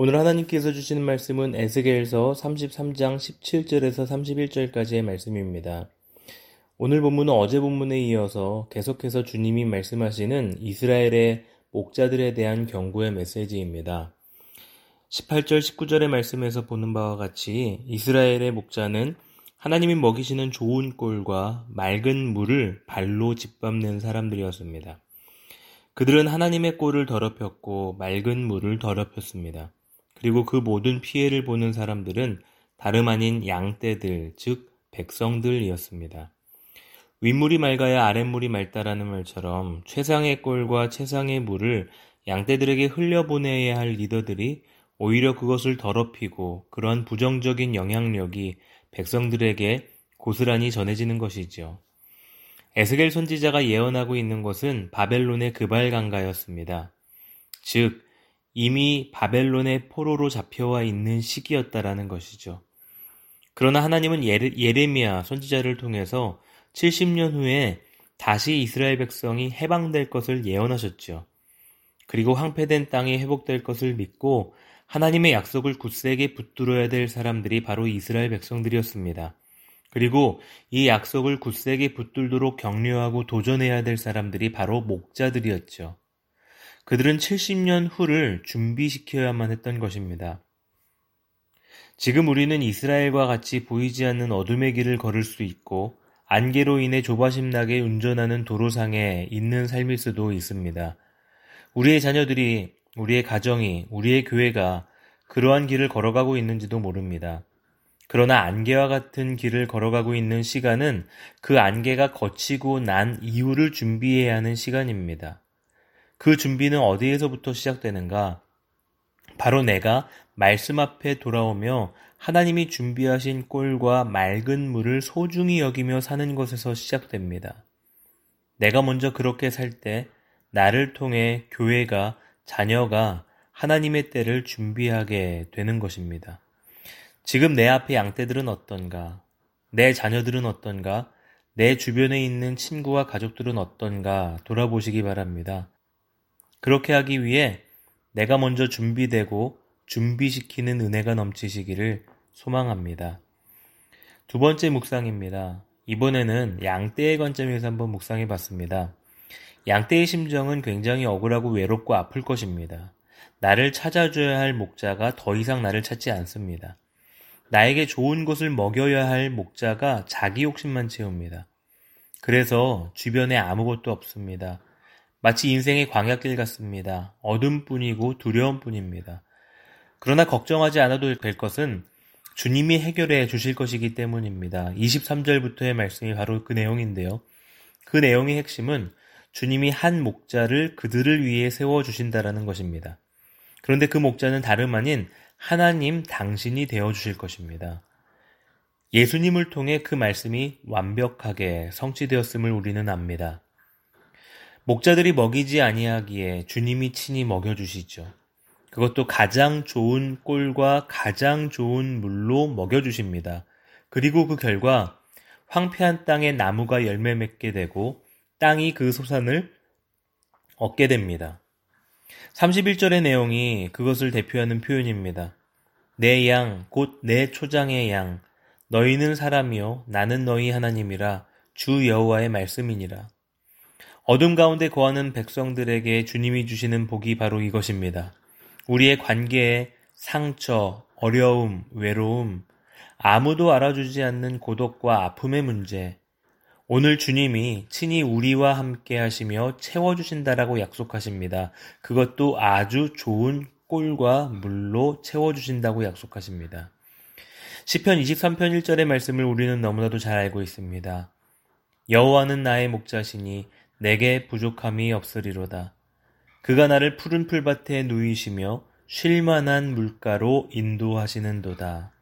오늘 하나님께서 주시는 말씀은 에스겔서 33장 17절에서 31절까지의 말씀입니다. 오늘 본문은 어제 본문에 이어서 계속해서 주님이 말씀하시는 이스라엘의 목자들에 대한 경고의 메시지입니다. 18절 19절의 말씀에서 보는 바와 같이 이스라엘의 목자는 하나님이 먹이시는 좋은 꼴과 맑은 물을 발로 짓밟는 사람들이었습니다. 그들은 하나님의 꼴을 더럽혔고 맑은 물을 더럽혔습니다. 그리고 그 모든 피해를 보는 사람들은 다름 아닌 양떼들, 즉 백성들이었습니다. 윗물이 맑아야 아랫물이 맑다라는 말처럼 최상의 꼴과 최상의 물을 양떼들에게 흘려보내야 할 리더들이 오히려 그것을 더럽히고 그런 부정적인 영향력이 백성들에게 고스란히 전해지는 것이지요. 에스겔 선지자가 예언하고 있는 것은 바벨론의 그발강가였습니다. 즉, 이미 바벨론의 포로로 잡혀와 있는 시기였다라는 것이죠. 그러나 하나님은 예레, 예레미야 선지자를 통해서 70년 후에 다시 이스라엘 백성이 해방될 것을 예언하셨죠. 그리고 황폐된 땅이 회복될 것을 믿고 하나님의 약속을 굳세게 붙들어야 될 사람들이 바로 이스라엘 백성들이었습니다. 그리고 이 약속을 굳세게 붙들도록 격려하고 도전해야 될 사람들이 바로 목자들이었죠. 그들은 70년 후를 준비시켜야만 했던 것입니다. 지금 우리는 이스라엘과 같이 보이지 않는 어둠의 길을 걸을 수 있고 안개로 인해 조바심 나게 운전하는 도로상에 있는 삶일 수도 있습니다. 우리의 자녀들이, 우리의 가정이, 우리의 교회가 그러한 길을 걸어가고 있는지도 모릅니다. 그러나 안개와 같은 길을 걸어가고 있는 시간은 그 안개가 거치고 난 이후를 준비해야 하는 시간입니다. 그 준비는 어디에서부터 시작되는가? 바로 내가 말씀 앞에 돌아오며 하나님이 준비하신 꼴과 맑은 물을 소중히 여기며 사는 것에서 시작됩니다. 내가 먼저 그렇게 살 때 나를 통해 교회가, 자녀가 하나님의 때를 준비하게 되는 것입니다. 지금 내 앞에 양떼들은 어떤가? 내 자녀들은 어떤가? 내 주변에 있는 친구와 가족들은 어떤가 돌아보시기 바랍니다. 그렇게 하기 위해 내가 먼저 준비되고 준비시키는 은혜가 넘치시기를 소망합니다. 두 번째 묵상입니다. 이번에는 양떼의 관점에서 한번 묵상해 봤습니다. 양떼의 심정은 굉장히 억울하고 외롭고 아플 것입니다. 나를 찾아줘야 할 목자가 더 이상 나를 찾지 않습니다. 나에게 좋은 것을 먹여야 할 목자가 자기 욕심만 채웁니다. 그래서 주변에 아무것도 없습니다. 마치 인생의 광약길 같습니다. 어둠뿐이고 두려움뿐입니다. 그러나 걱정하지 않아도 될 것은 주님이 해결해 주실 것이기 때문입니다. 23절부터의 말씀이 바로 그 내용인데요. 그 내용의 핵심은 주님이 한 목자를 그들을 위해 세워 주신다라는 것입니다. 그런데 그 목자는 다름 아닌 하나님 당신이 되어 주실 것입니다. 예수님을 통해 그 말씀이 완벽하게 성취되었음을 우리는 압니다. 목자들이 먹이지 아니하기에 주님이 친히 먹여 주시죠. 그것도 가장 좋은 꼴과 가장 좋은 물로 먹여 주십니다. 그리고 그 결과 황폐한 땅에 나무가 열매 맺게 되고 땅이 그 소산을 얻게 됩니다. 31절의 내용이 그것을 대표하는 표현입니다. 내 양, 곧 내 초장의 양, 너희는 사람이요, 나는 너희 하나님이라, 주 여호와의 말씀이니라. 어둠 가운데 거하는 백성들에게 주님이 주시는 복이 바로 이것입니다. 우리의 관계에 상처, 어려움, 외로움, 아무도 알아주지 않는 고독과 아픔의 문제, 오늘 주님이 친히 우리와 함께 하시며 채워주신다라고 약속하십니다. 그것도 아주 좋은 꼴과 물로 채워주신다고 약속하십니다. 시편 23편 1절의 말씀을 우리는 너무나도 잘 알고 있습니다. 여호와는 나의 목자시니 내게 부족함이 없으리로다. 그가 나를 푸른 풀밭에 누이시며 쉴만한 물가로 인도하시는도다.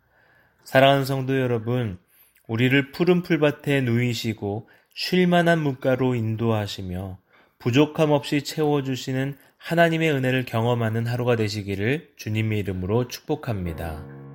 사랑하는 성도 여러분, 우리를 푸른 풀밭에 누이시고 쉴만한 물가로 인도하시며 부족함 없이 채워주시는 하나님의 은혜를 경험하는 하루가 되시기를 주님의 이름으로 축복합니다.